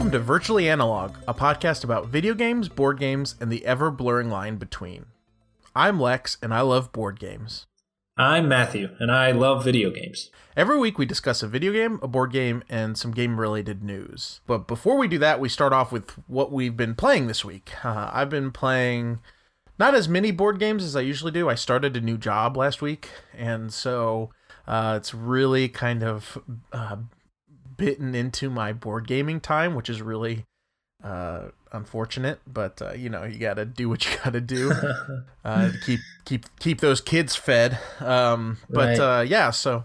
Welcome to Virtually Analog, a podcast about video games, board games, and the ever blurring line between. I'm Lex, and I love board games. I'm Matthew, and I love video games. Every week we discuss a video game, a board game, and some game related news. But before we do that, we start off with what we've been playing this week. Uh, I've been playing not as many board games as I usually do. I started a new job last week, and so uh, it's really kind of uh, bitten into my board gaming time, which is really uh, unfortunate. But uh, you know, you got to do what you got to do uh, to keep keep keep those kids fed. Um, but Right. uh, yeah, so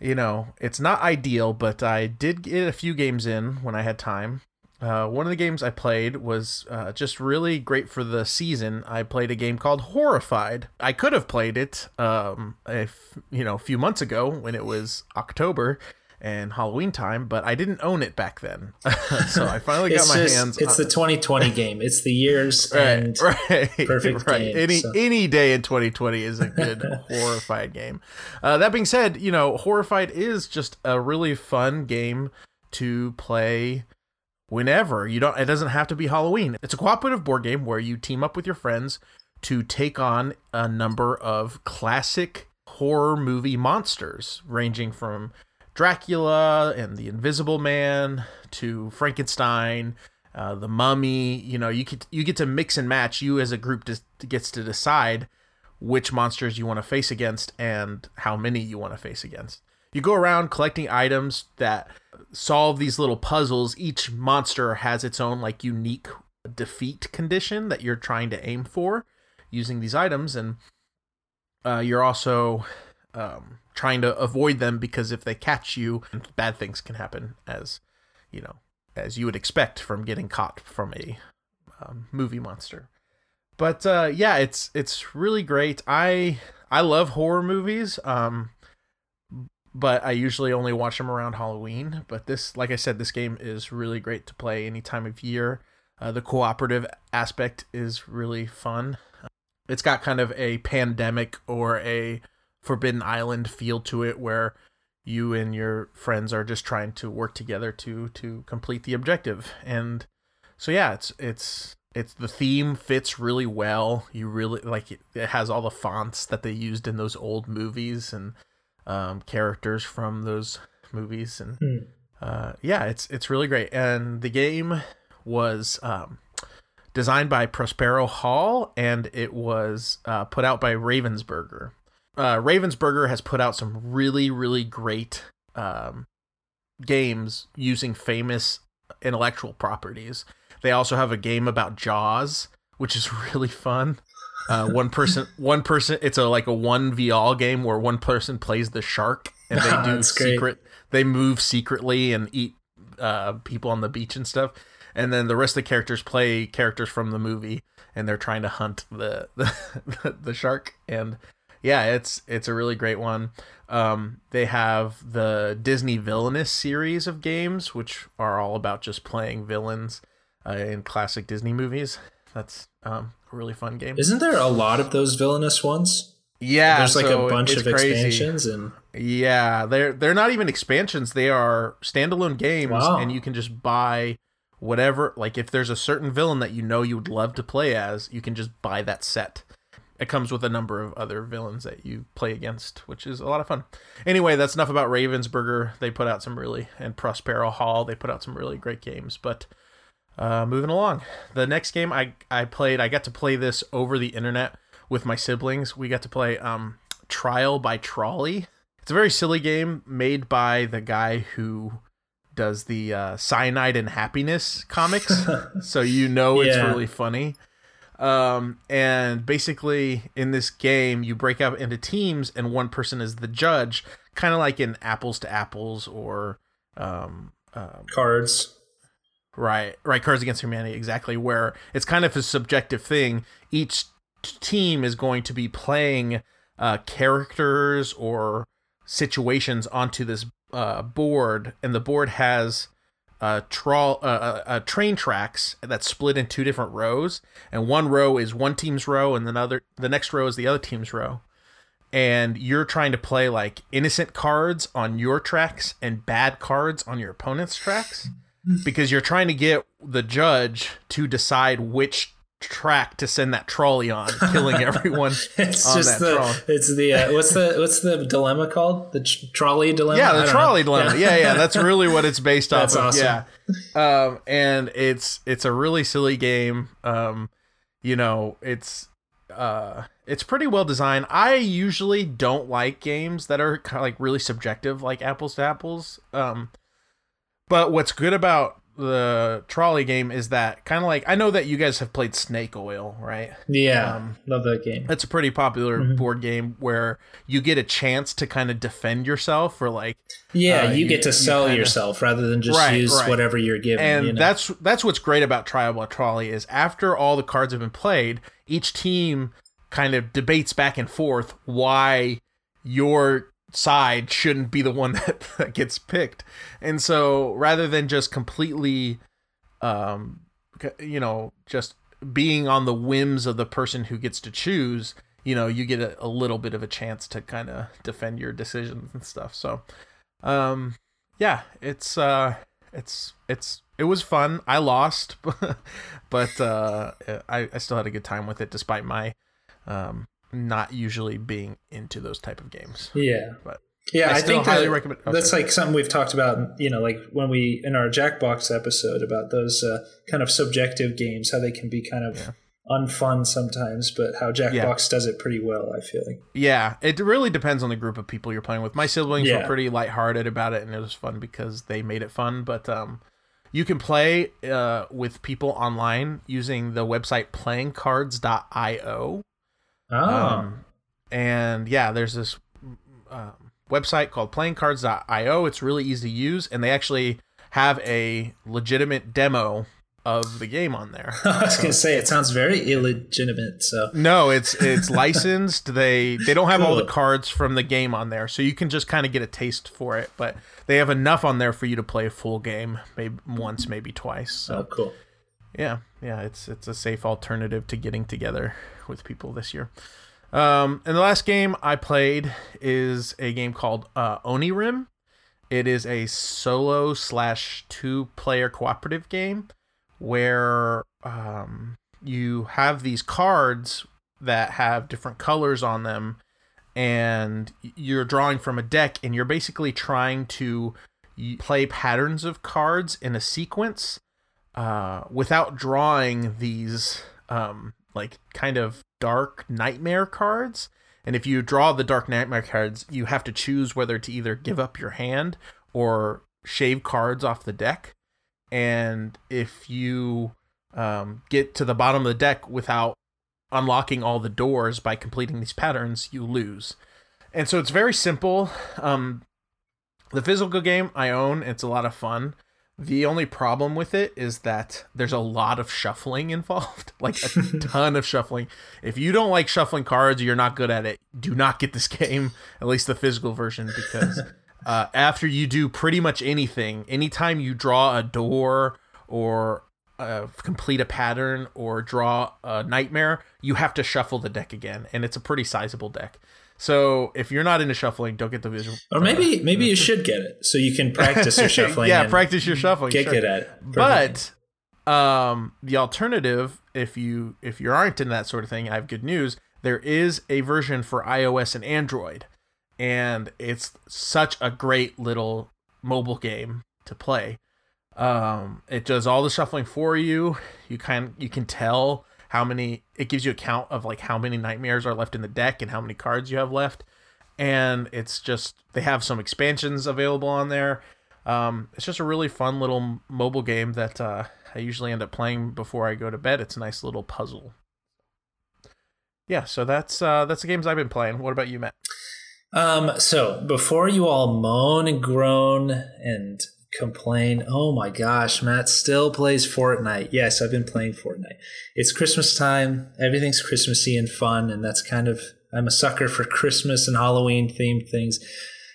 you know, it's not ideal, but I did get a few games in when I had time. Uh, one of the games I played was uh, just really great for the season. I played a game called Horrified. I could have played it, um, if you know, a few months ago when it was October and Halloween time, but I didn't own it back then. so I finally got my just hands. it's on, the 2020 game. It's the years and right, right, perfect right. game, Any so. any day in 2020 is a good horrified game. Uh, that being said, you know, horrified is just a really fun game to play whenever. You don't. It doesn't have to be Halloween. It's a cooperative board game where you team up with your friends to take on a number of classic horror movie monsters, ranging from Dracula and the Invisible Man to Frankenstein, uh, the Mummy. You know, you get you get to mix and match. You as a group just gets to decide which monsters you want to face against and how many you want to face against. You go around collecting items that solve these little puzzles. Each monster has its own like unique defeat condition that you're trying to aim for using these items, and uh, you're also um, trying to avoid them because if they catch you, bad things can happen, as you know, as you would expect from getting caught from a um, movie monster. But uh, yeah, it's it's really great. I I love horror movies. Um, but I usually only watch them around Halloween. But this, like I said, this game is really great to play any time of year. Uh, the cooperative aspect is really fun. It's got kind of a pandemic or a Forbidden Island feel to it, where you and your friends are just trying to work together to to complete the objective. And so yeah, it's it's it's the theme fits really well. You really like it, it has all the fonts that they used in those old movies and um, characters from those movies and Hmm. uh, yeah, it's it's really great. And the game was um, designed by Prospero Hall and it was uh, put out by Ravensburger. Uh, Ravensburger has put out some really really great um, games using famous intellectual properties. They also have a game about Jaws, which is really fun. Uh, one person, one person. It's a like a one v all game where one person plays the shark and they do That's great. secret. They move secretly and eat uh, people on the beach and stuff. And then the rest of the characters play characters from the movie, and they're trying to hunt the the, the shark. And yeah, it's it's a really great one. Um, they have the Disney Villainous series of games, which are all about just playing villains uh, in classic Disney movies. That's um, a really fun game. Isn't there a lot of those villainous ones? yeah, There's like so a bunch of crazy. expansions and Yeah, they're they're not even expansions. They are standalone games, Wow. and you can just buy whatever. Like if there's a certain villain that you know you would love to play as, you can just buy that set. It comes with a number of other villains that you play against, which is a lot of fun. Anyway, that's enough about Ravensburger. They put out some really and Prospero Hall. They put out some really great games, but. Uh, moving along, the next game I I played, I got to play this over the internet with my siblings. We got to play um, Trial by Trolley. It's a very silly game made by the guy who does the uh, Cyanide and Happiness comics, so you know it's Yeah. really funny. Um, and basically, in this game, you break up into teams, and one person is the judge, kind of like in Apples to Apples or um, um, cards. Right, right. Cards Against Humanity, exactly. Where it's kind of a subjective thing. Each team is going to be playing uh, characters or situations onto this uh, board, and the board has uh, uh, uh, uh, train tracks that's split in two different rows, and one row is one team's row, and another the next row is the other team's row. And you're trying to play like innocent cards on your tracks and bad cards on your opponent's tracks because you're trying to get the judge to decide which track to send that trolley on, killing everyone It's on just that the trolley. it's the uh, what's the what's the dilemma called? The tr- trolley dilemma. Yeah, the trolley know. dilemma. Yeah. yeah, that's really what it's based off That's of. awesome. Yeah, um, and it's it's a really silly game. Um, you know, it's uh, it's pretty well designed. I usually don't like games that are kind of like really subjective, like apples to apples. Um, but what's good about the trolley game is that kind of like I know that you guys have played Snake Oil, right? Yeah, Um, love that game. It's a pretty popular Mhm. board game where you get a chance to kind of defend yourself for like Yeah, uh, you you- get to you sell kinda- yourself rather than just Right, use right. whatever you're given. and you know? that's that's what's great about Trial by Trolley is after all the cards have been played, each team kind of debates back and forth why your side shouldn't be the one that, that gets picked. And so rather than just completely um you know, just being on the whims of the person who gets to choose, you know, you get a, a little bit of a chance to kind of defend your decisions and stuff. So um yeah, it's uh it's it's it was fun. I lost, but uh, I I still had a good time with it, despite my um, not usually being into those type of games. yeah, But yeah. I I, think highly that, recommend- oh, that's sorry. like something we've talked about. You know, like when we in our Jackbox episode about those uh, kind of subjective games, how they can be kind of Yeah. unfun sometimes, but how Jackbox does it pretty well. I feel like. Yeah, it really depends on the group of people you're playing with. My siblings were Yeah. pretty lighthearted about it, and it was fun because they made it fun. But um, you can play uh, with people online using the website playingcards.io. Oh, Um, and yeah, there's this um, website called playingcards.io. It's really easy to use, and they actually have a legitimate demo of the game on there. I was gonna say it sounds very illegitimate. So No, it's it's licensed. They they don't have all the cards from the game on there, so you can just kind of get a taste for it. But they have enough on there for you to play a full game, maybe once, maybe twice. So oh, cool. Yeah, yeah, it's it's a safe alternative to getting together with people this year. Um, and the last game I played is a game called uh, Onirim. It is a solo slash two player cooperative game where um, you have these cards that have different colors on them, and you're drawing from a deck, and you're basically trying to play patterns of cards in a sequence uh, without drawing these um, like kind of dark nightmare cards. And if you draw the dark nightmare cards, you have to choose whether to either give up your hand or shave cards off the deck. And if you um, get to the bottom of the deck without unlocking all the doors by completing these patterns, you lose. And so it's very simple. Um, the physical game I own, it's a lot of fun. The only problem with it is that there's a lot of shuffling involved, like a ton of shuffling. If you don't like shuffling cards, you're not good at it. Do not get this game, at least the physical version, because uh, after you do pretty much anything, anytime you draw a door or uh, complete a pattern or draw a nightmare, you have to shuffle the deck again, and it's a pretty sizable deck. So if you're not into shuffling, don't get the visual. Or maybe maybe you should get it so you can practice your shuffling. yeah, practice your shuffling. Get sure. good at it. Perfect. But um, the alternative, if you if you aren't into that sort of thing, I have good news. There is a version for iOS and Android, and it's such a great little mobile game to play. Um, it does all the shuffling for you. You kind you can tell how many. It gives you a count of like how many nightmares are left in the deck and how many cards you have left. And it's just they have some expansions available on there. Um, it's just a really fun little mobile game that uh, I usually end up playing before I go to bed. It's a nice little puzzle. Yeah, so that's uh, that's the games I've been playing. What about you, Matt? Um, so before you all moan and groan and complain, oh my gosh, Matt still plays Fortnite. Yes, I've been playing Fortnite. It's Christmas time. Everything's Christmassy and fun, and that's kind of I'm a sucker for Christmas and Halloween themed things.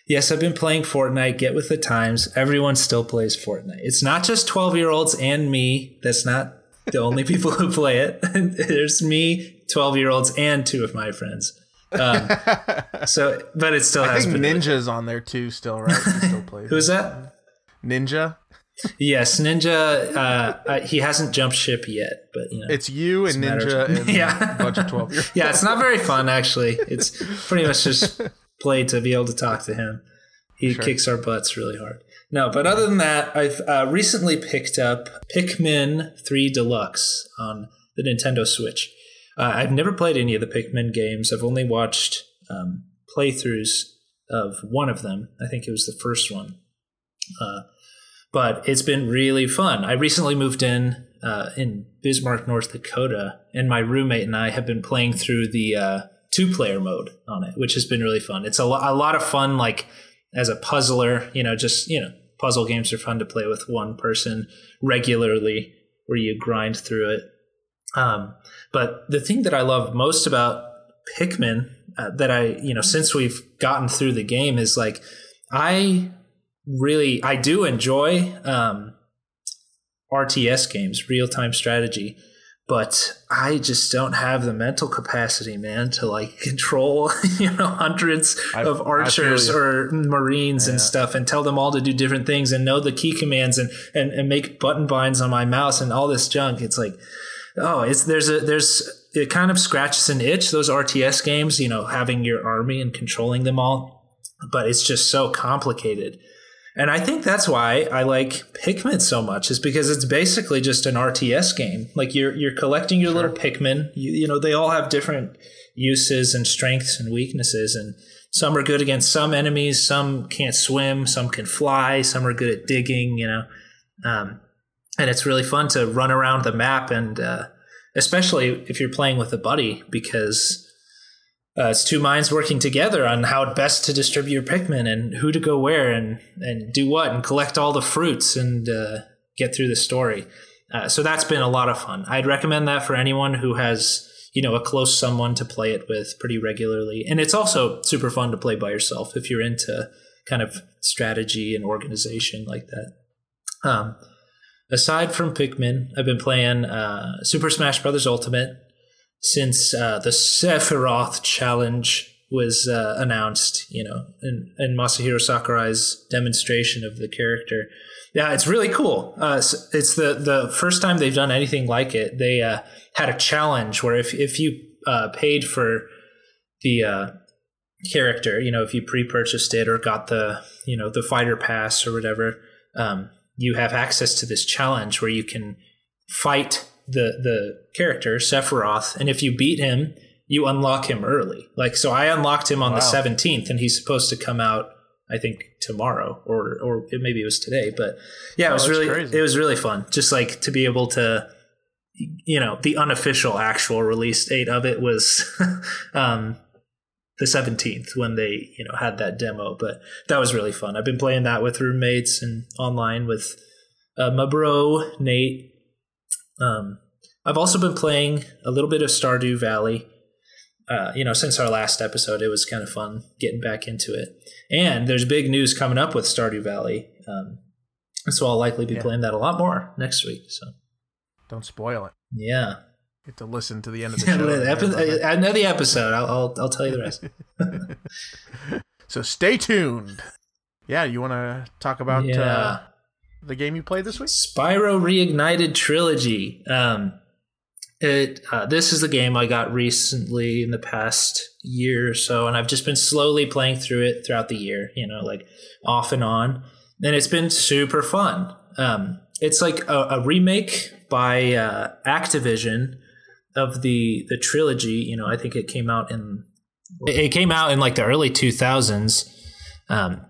Yes, I've been playing Fortnite. Get with the times. Everyone still plays Fortnite. It's not just 12 year olds and me. That's not the only people who play it. There's me, 12 year olds, and two of my friends. Um, so, but it still I has think been. Ninja's on there too, still, right? Still plays. Who's that? Ninja? yes, Ninja. Uh, he hasn't jumped ship yet, but you know, It's you and Ninja and Yeah. bunch of twelve yeah, it's not very fun actually. It's pretty much just played to be able to talk to him. He Sure. kicks our butts really hard. No, but other than that, I've uh, recently picked up Pikmin 3 Deluxe on the Nintendo Switch. Uh, I've never played any of the Pikmin games. I've only watched um, playthroughs of one of them. I think it was the first one. Uh, but it's been really fun. I recently moved in uh, in Bismarck, North Dakota, and my roommate and I have been playing through the uh, two player mode on it, which has been really fun. It's a, lo- a lot of fun, like as a puzzler, you know, just, you know, puzzle games are fun to play with one person regularly where you grind through it. Um, but the thing that I love most about Pikmin uh, that I, you know, since we've gotten through the game is like, I really, I do enjoy um, RTS games, real time strategy, but I just don't have the mental capacity, man, to like control, you know, hundreds I- of archers or marines and stuff and tell them all to do different things and know the key commands and, and, and make button binds on my mouse and all this junk. It's like, oh, it's there's a there's it kind of scratches an itch those RTS games, you know, having your army and controlling them all, but it's just so complicated. And I think that's why I like Pikmin so much is because it's basically just an RTS game. Like you're you're collecting your little Pikmin. You, you know, they all have different uses and strengths and weaknesses and some are good against some enemies, some can't swim, some can fly, some are good at digging, you know. Um, and it's really fun to run around the map and uh, especially if you're playing with a buddy because uh, it's two minds working together on how best to distribute your Pikmin and who to go where and and do what and collect all the fruits and uh, get through the story. Uh, so that's been a lot of fun. I'd recommend that for anyone who has you know a close someone to play it with pretty regularly, and it's also super fun to play by yourself if you're into kind of strategy and organization like that. Um, aside from Pikmin, I've been playing uh, Super Smash Bros. Ultimate since uh, the Sephiroth challenge was uh, announced, you know, in, in Masahiro Sakurai's demonstration of the character. Yeah, it's really cool. Uh, it's, the the first time they've done anything like it. They uh, had a challenge where if if you uh, paid for the uh, character, you know, if you pre-purchased it or got the you know the fighter pass or whatever, um, you have access to this challenge where you can fight the the character Sephiroth, and if you beat him, you unlock him early. Like so, I unlocked him on the seventeenth, and he's supposed to come out. I think tomorrow, or or maybe it was today, but yeah, it Oh, was really crazy. it was really fun. Just like to be able to, you know, the unofficial actual release date of it was um, the seventeenth when they you know had that demo, but that was really fun. I've been playing that with roommates and online with uh, my bro Nate. Um, I've also been playing a little bit of Stardew Valley. Uh, you know, since our last episode, it was kind of fun getting back into it. And there's big news coming up with Stardew Valley, um, so I'll likely be Yeah. playing that a lot more next week. So Don't spoil it. yeah, Get to listen to the end of the show. and hear Epi- I know the episode. I'll, I'll I'll tell you the rest. So stay tuned. Yeah, you want to talk about yeah. uh, the game you played this week? Spyro Reignited Trilogy. Um, it uh, this is the game I got recently in the past year or so, and I've just been slowly playing through it throughout the year. You know, like off and on, and it's been super fun. Um, it's like a, a remake by uh, Activision of the the trilogy. You know, I think it came out in it came out in like the early two thousands. Um,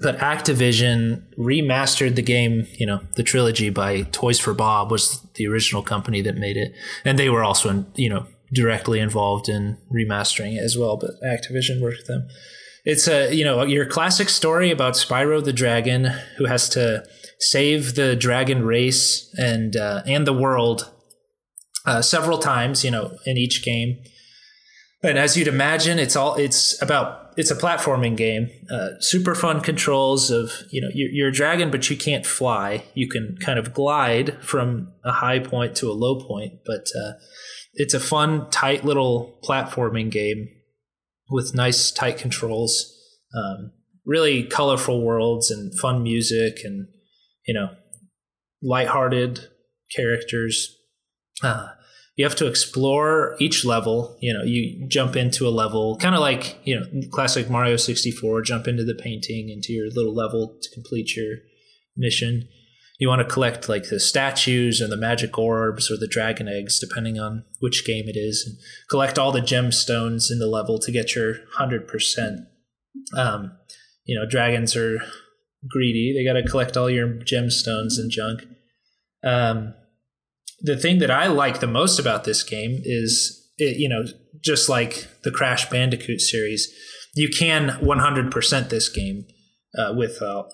but Activision remastered the game, you know, the trilogy by Toys for Bob was the original company that made it, and they were also, in, you know, directly involved in remastering it as well. But Activision worked with them. It's a, you know, your classic story about Spyro the dragon who has to save the dragon race and uh, and the world uh, several times, you know, in each game. And as you'd imagine, it's all it's about. It's a platforming game. Uh, super fun controls of you know you're, you're a dragon, but you can't fly. You can kind of glide from a high point to a low point, but uh, it's a fun, tight little platforming game with nice, tight controls. Um, really colorful worlds and fun music, and you know lighthearted characters. Uh, you have to explore each level. You know, you jump into a level, kind of like you know, classic Mario sixty four. Jump into the painting into your little level to complete your mission. You want to collect like the statues and the magic orbs or the dragon eggs, depending on which game it is, and collect all the gemstones in the level to get your hundred percent. Um, you know, dragons are greedy; they got to collect all your gemstones and junk. Um, the thing that I like the most about this game is, it, you know, just like the Crash Bandicoot series, you can 100% this game uh, with uh,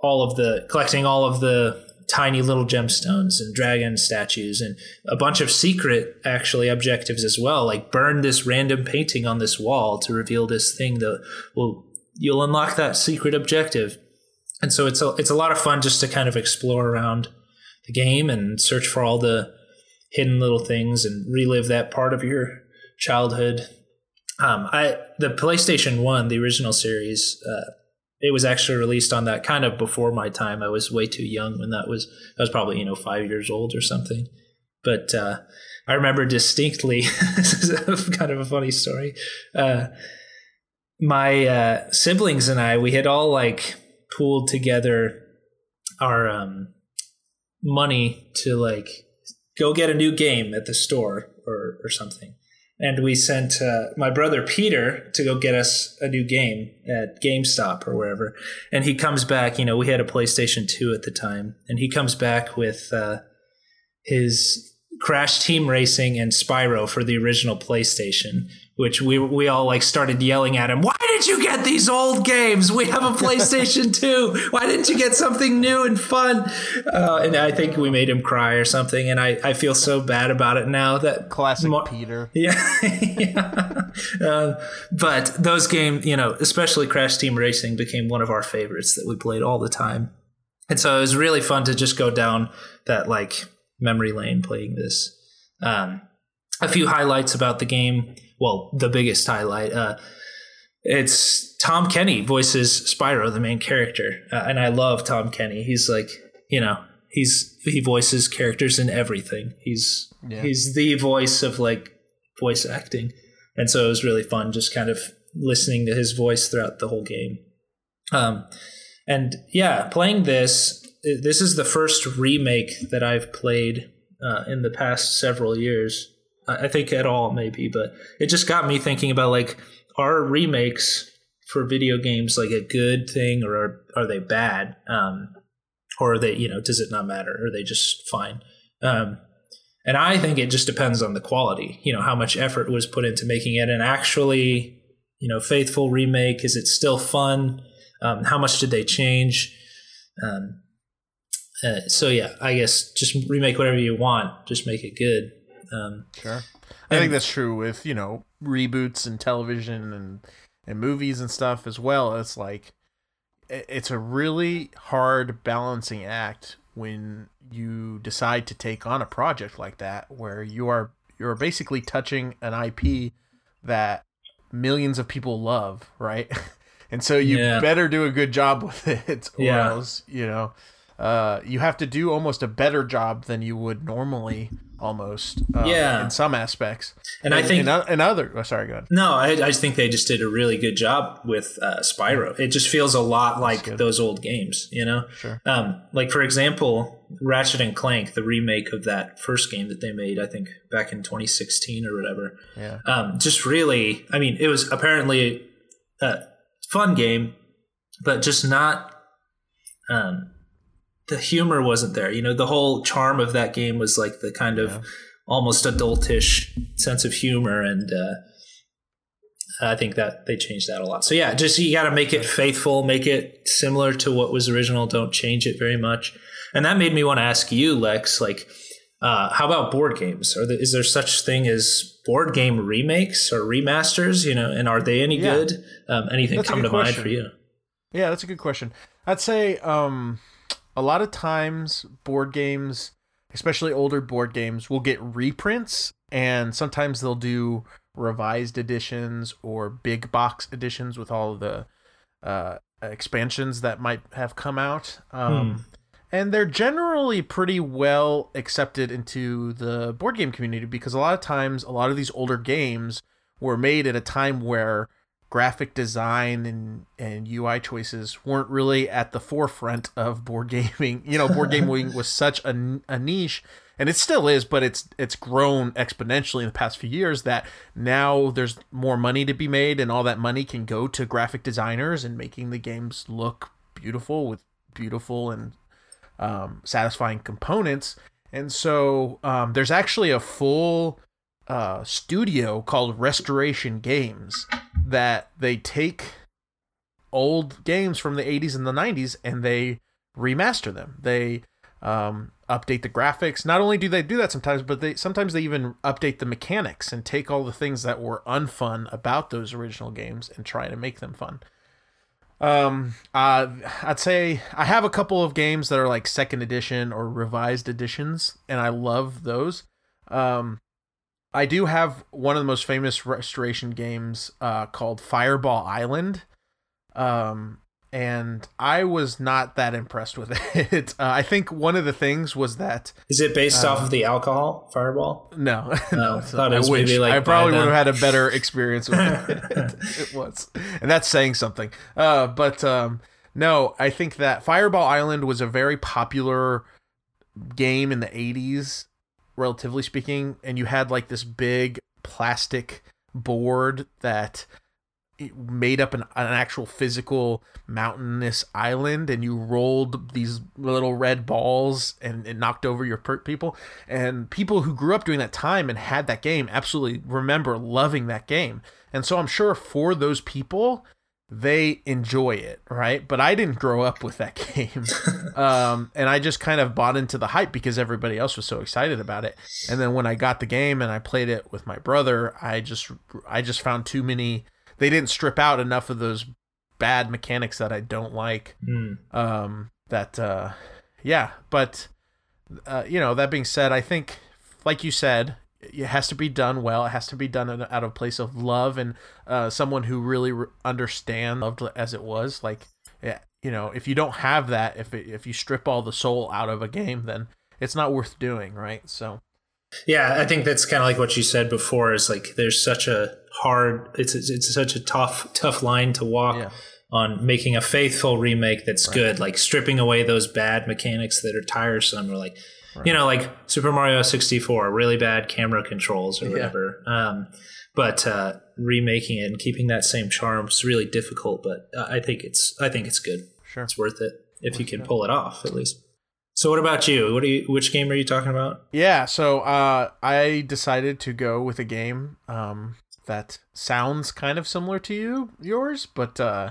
all of the collecting all of the tiny little gemstones and dragon statues and a bunch of secret actually objectives as well like burn this random painting on this wall to reveal this thing that will you'll unlock that secret objective. And so it's a, it's a lot of fun just to kind of explore around the game and search for all the hidden little things and relive that part of your childhood. Um, I the PlayStation One, the original series, uh, it was actually released on that kind of before my time. I was way too young when that was. I was probably you know five years old or something. But uh, I remember distinctly. this is kind of a funny story. Uh, my uh, siblings and I, we had all like pooled together our um, money to like go get a new game at the store or, or something. And we sent uh, my brother Peter to go get us a new game at GameStop or wherever. And he comes back, you know, we had a PlayStation 2 at the time. And he comes back with uh, his Crash Team Racing and Spyro for the original PlayStation, which we we all like started yelling at him. Why did you get these old games? We have a PlayStation Two. Why didn't you get something new and fun? Uh, and I think we made him cry or something. And I, I feel so bad about it now. That classic Peter. Yeah, yeah. Uh, but those games, you know, especially Crash Team Racing, became one of our favorites that we played all the time. And so it was really fun to just go down that like memory lane playing this. Um, a few highlights about the game well, the biggest highlight. Uh, it's Tom Kenny voices Spyro, the main character, uh, and I love Tom Kenny. He's like, you know, he's he voices characters in everything. He's yeah. he's the voice of like voice acting, and so it was really fun just kind of listening to his voice throughout the whole game. Um, and yeah, playing this. This is the first remake that I've played uh, in the past several years. I think at all maybe, but it just got me thinking about like are remakes for video games like a good thing or are, are they bad? Um, or are they, you know, does it not matter? Are they just fine? Um, and I think it just depends on the quality, you know, how much effort was put into making it an actually, you know, faithful remake. Is it still fun? Um, how much did they change? Um, uh, so yeah, I guess just remake whatever you want, just make it good. Um, sure. I and, think that's true with you know reboots and television and and movies and stuff as well. It's like it's a really hard balancing act when you decide to take on a project like that where you are you're basically touching an IP that millions of people love, right? and so you yeah. better do a good job with it or yeah. else, you know, uh, you have to do almost a better job than you would normally almost uh, yeah. in some aspects. And, and i think in, in other oh, sorry go ahead. No I, I just think they just did a really good job with uh, spyro. It just feels a lot like those old games you know? Sure. Um, like for example ratchet and clank the remake of that first game that they made i think back in 2016 or whatever. Yeah. Um, just really i mean it was apparently a fun game but just not um, the humor wasn't there. You know, the whole charm of that game was like the kind of almost adultish sense of humor, and uh, I think that they changed that a lot. So yeah, just you got to make it faithful, make it similar to what was original. Don't change it very much. And that made me want to ask you, Lex, like, uh, how about board games? Are there, is there such thing as board game remakes or remasters? You know, and are they any yeah. good? Um, anything that's come to question. mind for you? Yeah, that's a good question. I'd say um, a lot of times board games, especially older board games, will get reprints and sometimes they'll do revised editions or big box editions with all of the uh, expansions that might have come out. Um, hmm. and they're generally pretty well accepted into the board game community because a lot of times a lot of these older games were made at a time where graphic design and and UI choices weren't really at the forefront of board gaming. You know, board gaming was such a, a niche and it still is, but it's it's grown exponentially in the past few years that now there's more money to be made and all that money can go to graphic designers and making the games look beautiful with beautiful and um, satisfying components. And so um, there's actually a full uh, studio called Restoration Games that they take old games from the 80s and the 90s and they remaster them. They um, update the graphics. Not only do they do that sometimes, but they sometimes they even update the mechanics and take all the things that were unfun about those original games and try to make them fun. Um, uh, I'd say I have a couple of games that are like second edition or revised editions, and I love those. Um, I do have one of the most famous restoration games uh, called Fireball Island. Um, and I was not that impressed with it. Uh, I think one of the things was that is it based um, off of um, the alcohol Fireball? No, no. so I, I wish like I probably would have had a better experience with it. it was, and that's saying something. Uh, but um, no, I think that Fireball Island was a very popular game in the '80s, relatively speaking, and you had like this big plastic board that made up an, an actual physical mountainous island and you rolled these little red balls and it knocked over your per- people. And people who grew up during that time and had that game absolutely remember loving that game. And so i'm sure for those people they enjoy it right but i didn't grow up with that game um, and i just kind of bought into the hype because everybody else was so excited about it and then when i got the game and i played it with my brother i just i just found too many they didn't strip out enough of those bad mechanics that I don't like. Mm. Um, that uh, yeah, but uh, you know that being said, I think like you said, it has to be done well. It has to be done out of a place of love and uh, someone who really re- understands loved as it was. Like, yeah, you know, if you don't have that, if it, if you strip all the soul out of a game, then it's not worth doing, right? So, yeah, I think that's kind of like what you said before. Is like there's such a hard. It's it's such a tough tough line to walk yeah. on making a faithful remake that's right. good, like stripping away those bad mechanics that are tiresome, or like right. you know, like Super Mario sixty four, really bad camera controls or whatever. Yeah. Um, but uh, remaking it and keeping that same charm is really difficult. But I think it's I think it's good. Sure, it's worth it if you can pull it off at least. So what about you? What are you? Which game are you talking about? Yeah, so uh, I decided to go with a game um, that sounds kind of similar to you yours, but uh,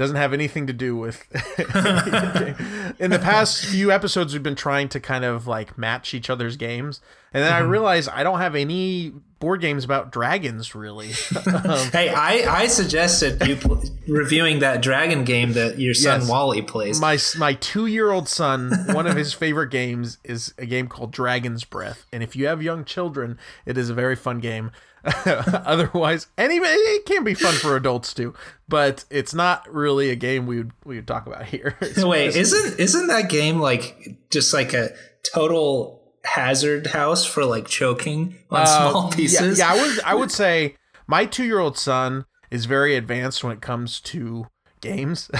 doesn't have anything to do with. in the past few episodes, we've been trying to kind of like match each other's games, and then mm-hmm. I realized I don't have any board games about dragons really. um, hey, I I suggested you pl- reviewing that dragon game that your son yes, Wally plays. My my two year old son, one of his favorite games is a game called Dragon's Breath, and if you have young children, it is a very fun game. Otherwise, anyway, it can be fun for adults too, but it's not really a game we would we would talk about here. Wait, isn't isn't that game like just like a total hazard house for like choking on uh, small pieces? Yeah, yeah, I would I would say my two year old son is very advanced when it comes to games.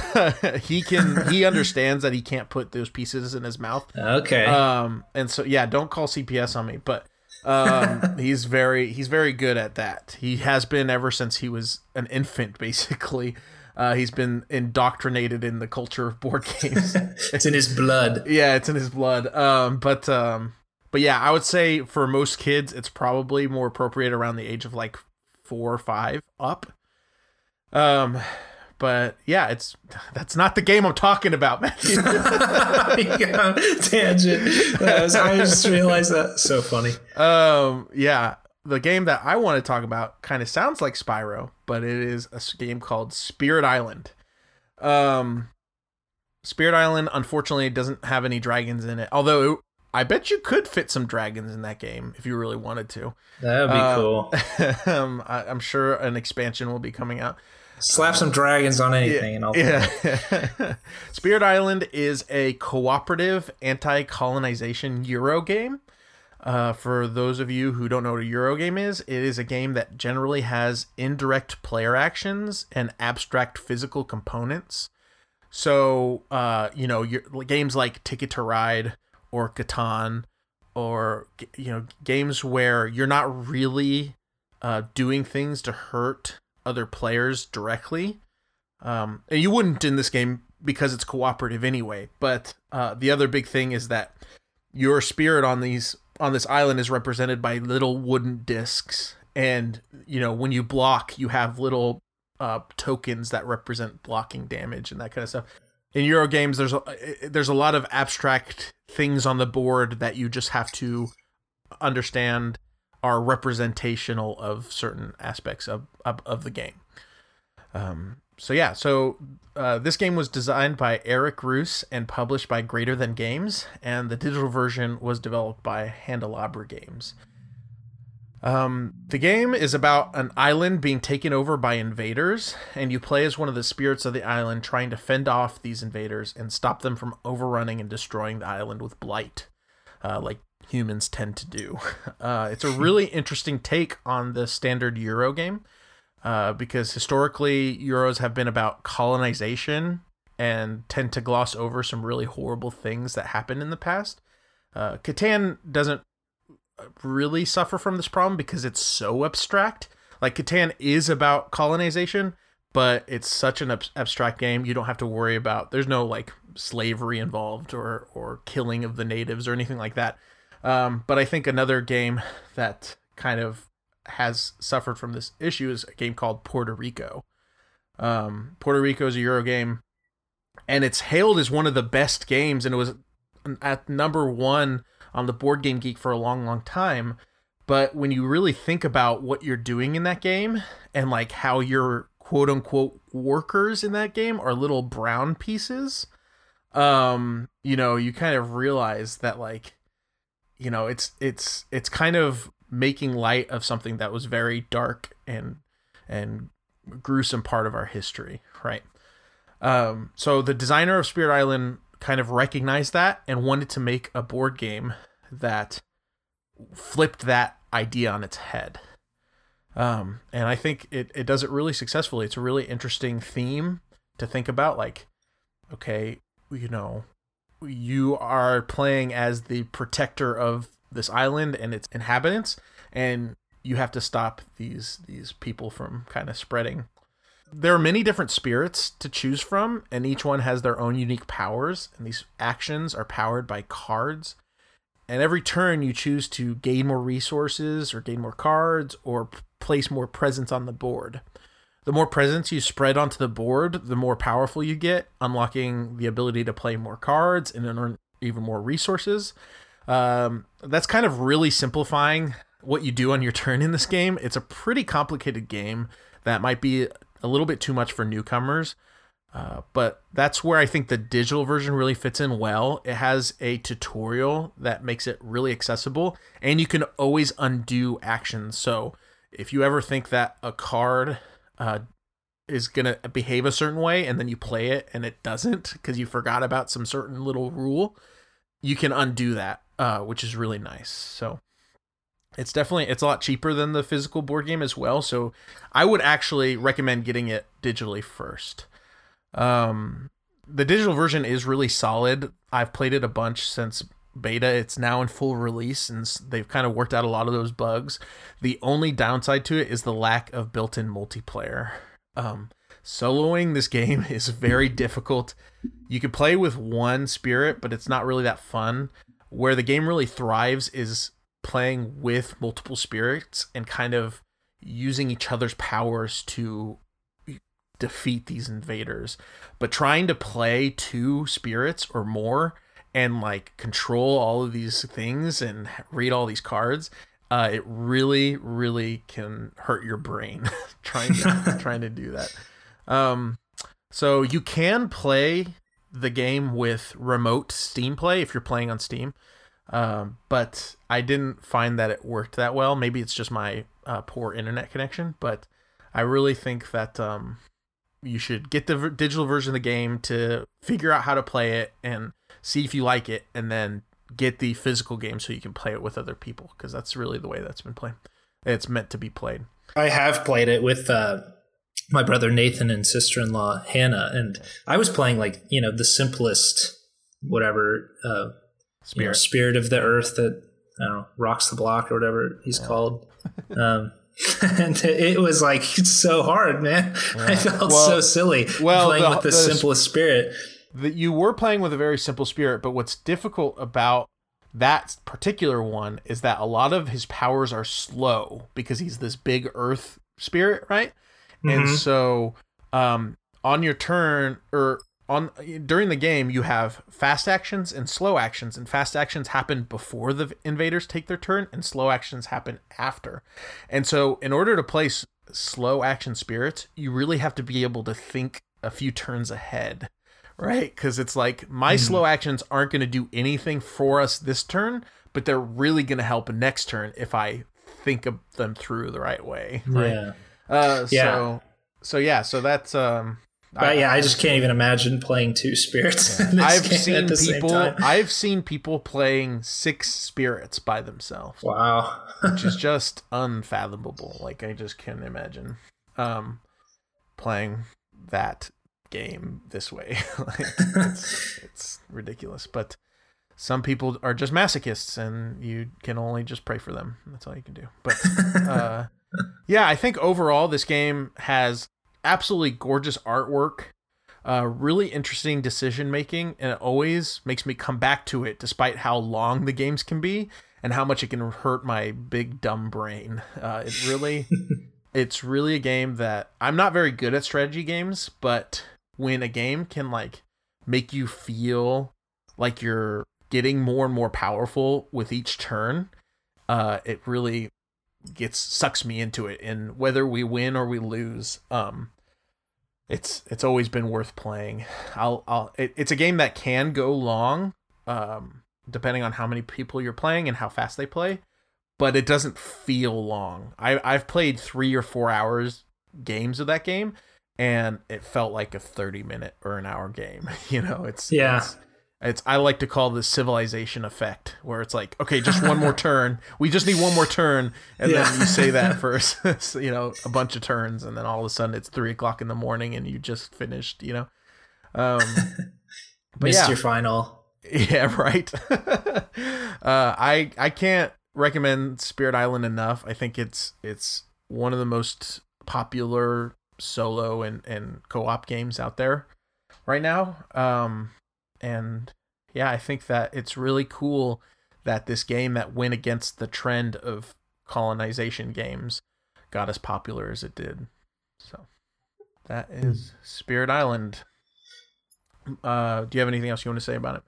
he can he understands that he can't put those pieces in his mouth. Okay. Um and so yeah, don't call CPS on me, but um, he's very he's very good at that. He has been ever since he was an infant, basically. Uh, he's been indoctrinated in the culture of board games. it's in his blood. Yeah, it's in his blood. Um, but um, but yeah, I would say for most kids, it's probably more appropriate around the age of like four or five up. Um, but yeah, it's that's not the game I'm talking about, Matthew. yeah, tangent. I, just realized that. So funny. Um, yeah, the game that I want to talk about kind of sounds like Spyro, but it is a game called Spirit Island. Um, Spirit Island, unfortunately, doesn't have any dragons in it. Although it, I bet you could fit some dragons in that game if you really wanted to. That would be uh, cool. um, I, am sure an expansion will be coming out. Slap some dragons on anything, yeah, and I'll. Yeah. Spirit Island is a cooperative anti-colonization Euro game. Uh, for those of you who don't know what a Euro game is, it is a game that generally has indirect player actions and abstract physical components. So, uh, you know, your, games like Ticket to Ride or Catan or you know games where you're not really uh, doing things to hurt other players directly. Um, and you wouldn't in this game because it's cooperative anyway. But uh, the other big thing is that your spirit on these on this island is represented by little wooden discs, and you know when you block, you have little uh, tokens that represent blocking damage and that kind of stuff. In Euro games, there's a, there's a lot of abstract things on the board that you just have to understand are representational of certain aspects of of, of the game. Um, so yeah, so uh, this game was designed by Eric Reuss and published by Greater Than Games, and the digital version was developed by Handelabra Games. Um, the game is about an island being taken over by invaders, and you play as one of the spirits of the island trying to fend off these invaders and stop them from overrunning and destroying the island with blight, uh, like humans tend to do. Uh, it's a really interesting take on the standard Euro game uh, because historically Euros have been about colonization and tend to gloss over some really horrible things that happened in the past. Uh, Catan doesn't really suffer from this problem because it's so abstract. Like Catan is about colonization, but it's such an ab- abstract game. You don't have to worry about. There's no like slavery involved or or killing of the natives or anything like that. Um, but I think another game that kind of has suffered from this issue is a game called Puerto Rico. Um, Puerto Rico is a Euro game, and it's hailed as one of the best games, and it was at number one on the Board Game Geek for a long, long time. But when you really think about what you're doing in that game and like how your quote unquote workers in that game are little brown pieces, um, you know, you kind of realize that like, you know, it's it's it's kind of making light of something that was very dark and and gruesome part of our history, right? Um, so the designer of Spirit Island kind of recognized that and wanted to make a board game that flipped that idea on its head. Um, and I think it, it does it really successfully. It's a really interesting theme to think about. Like, okay, you know, you are playing as the protector of this island and its inhabitants, and you have to stop these these people from kind of spreading. There are many different spirits to choose from, and each one has their own unique powers. And these actions are powered by cards. And every turn, you choose to gain more resources, or gain more cards, or place more presence on the board. The more presence you spread onto the board, the more powerful you get, unlocking the ability to play more cards and earn even more resources. Um, that's kind of really simplifying what you do on your turn in this game. It's a pretty complicated game that might be a little bit too much for newcomers. Uh, but that's where I think the digital version really fits in well. It has a tutorial that makes it really accessible, and you can always undo actions. So if you ever think that a card uh, is going to behave a certain way and then you play it and it doesn't because you forgot about some certain little rule, you can undo that uh, which is really nice. So it's definitely it's a lot cheaper than the physical board game as well. So I would actually recommend getting it digitally first. Um, the digital version is really solid. I've played it a bunch since beta. It's now in full release, and they've kind of worked out a lot of those bugs. The only downside to it is the lack of built-in multiplayer. Um, soloing this game is very difficult. You can play with one spirit, but it's not really that fun where the game really thrives is playing with multiple spirits and kind of using each other's powers to defeat these invaders. But trying to play two spirits or more and like control all of these things and read all these cards, uh, it really, really can hurt your brain trying to trying to do that. Um, so you can play the game with remote Steam Play if you're playing on Steam. Um, but I didn't find that it worked that well. Maybe it's just my uh, poor internet connection, but I really think that um, you should get the v- digital version of the game to figure out how to play it and see if you like it, and then get the physical game so you can play it with other people because that's really the way that's been played. It's meant to be played. I have played it with uh, my brother Nathan and sister in law Hannah, and I was playing like you know the simplest whatever uh, spirit. You know, spirit of the earth that I don't know rocks the block or whatever he's yeah. called. Um, and it was like so hard, man. I felt well, so silly well, playing the, with the, the simplest spirit. That you were playing with a very simple spirit, but what's difficult about that particular one is that a lot of his powers are slow because he's this big earth spirit, right? Mm-hmm. And so um on your turn or on during the game you have fast actions and slow actions and fast actions happen before the invaders take their turn and slow actions happen after. And so in order to play s- slow action spirits, you really have to be able to think a few turns ahead right? Because it's like my mm. slow actions aren't going to do anything for us this turn, but they're really going to help next turn if I think of them through the right way. Right? Yeah. Uh, yeah. So, so yeah. So that's um. But I, yeah, I just can't even imagine playing two spirits. Yeah. I've seen people. I've seen people playing six spirits by themselves. Wow, which is just unfathomable. Like I just can't imagine um, playing that game this way. like, it's, it's ridiculous. But some people are just masochists, and you can only just pray for them. That's all you can do. But uh, yeah, I think overall this game has absolutely gorgeous artwork. Uh, really interesting decision making, and it always makes me come back to it, despite how long the games can be and how much it can hurt my big dumb brain. Uh, it really, it's really a game that I'm not very good at strategy games, but when a game can like make you feel like you're getting more and more powerful with each turn, uh, it really gets sucks me into it. And whether we win or we lose, um, it's it's always been worth playing. I'll I'll it, it's a game that can go long, um, depending on how many people you're playing and how fast they play, but it doesn't feel long. I I've played three or four hours games of that game and it felt like a 30 minute or an hour game you know it's yeah it's, it's i like to call the civilization effect where it's like okay just one more turn we just need one more turn and yeah. then you say that for you know a bunch of turns and then all of a sudden it's three o'clock in the morning and you just finished you know um but missed yeah. your final yeah right uh i i can't recommend spirit island enough i think it's it's one of the most popular solo and, and co-op games out there right now. Um, and yeah, I think that it's really cool that this game that went against the trend of colonization games got as popular as it did. So that hmm. Spirit Island. Uh, do you have anything else you want to say about it?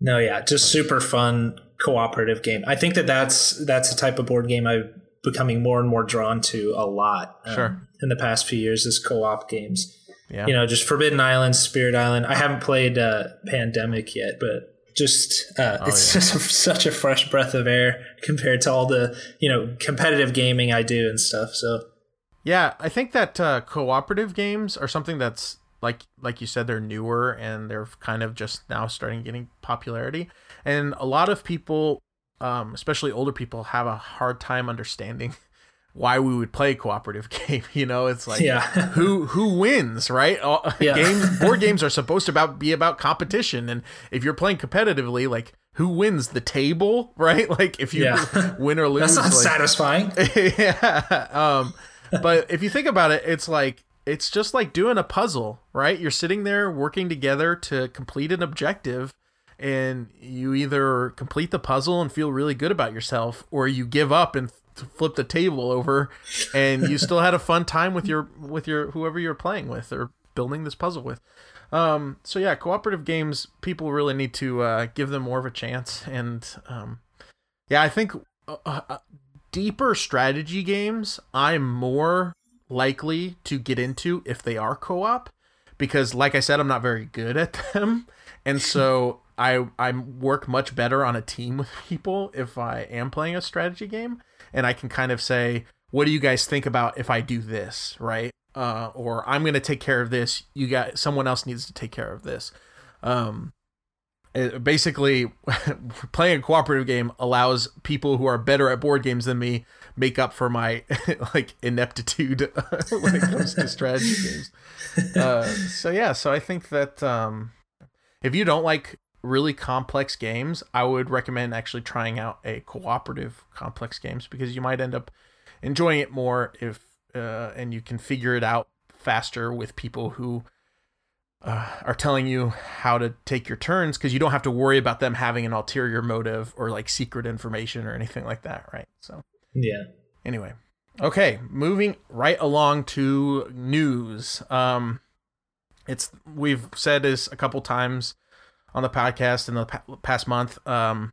No, yeah, just super fun cooperative game. I think that that's that's a type of board game I'm becoming more and more drawn to a lot. Um, sure. In the past few years, is co-op games. Yeah. You know, just Forbidden Island, Spirit Island. I haven't played uh, Pandemic yet, but just uh, oh, it's yeah. just a, such a fresh breath of air compared to all the you know competitive gaming I do and stuff. So. Yeah, I think that uh, cooperative games are something that's like like you said they're newer and they're kind of just now starting getting popularity and a lot of people um, especially older people, have a hard time understanding why we would play a cooperative game. You know, it's like yeah. who who wins, right? All, yeah. Games board games are supposed to about be about competition, and if you're playing competitively, like who wins the table, right? Like if you yeah. win or lose, that's not like, satisfying. yeah. Um, but if you think about it, it's like it's just like doing a puzzle, right? You're sitting there working together to complete an objective and you either complete the puzzle and feel really good about yourself or you give up and flip the table over and you still had a fun time with your with your whoever you're playing with or building this puzzle with. Um, so yeah cooperative games people really need to uh, give them more of a chance and um, yeah i think uh, uh, uh deeper strategy games i'm more likely to get into if they are co-op because like i said i'm not very good at them and so I I work much better on a team with people if I am playing a strategy game, and I can kind of say, "What do you guys think about if I do this?" Right? Uh, or I'm going to take care of this. You got someone else needs to take care of this. Um, it, basically, playing a cooperative game allows people who are better at board games than me make up for my like ineptitude when it comes to strategy games. Uh, so yeah, so I think that um, if you don't like really complex games, I would recommend actually trying out a cooperative complex games because you might end up enjoying it more if uh, and you can figure it out faster with people who uh, are telling you how to take your turns because you don't have to worry about them having an ulterior motive or like secret information or anything like that, right? So yeah. Anyway, okay, moving right along to news. Um, it's we've said this a couple times on the podcast in the past month. Um,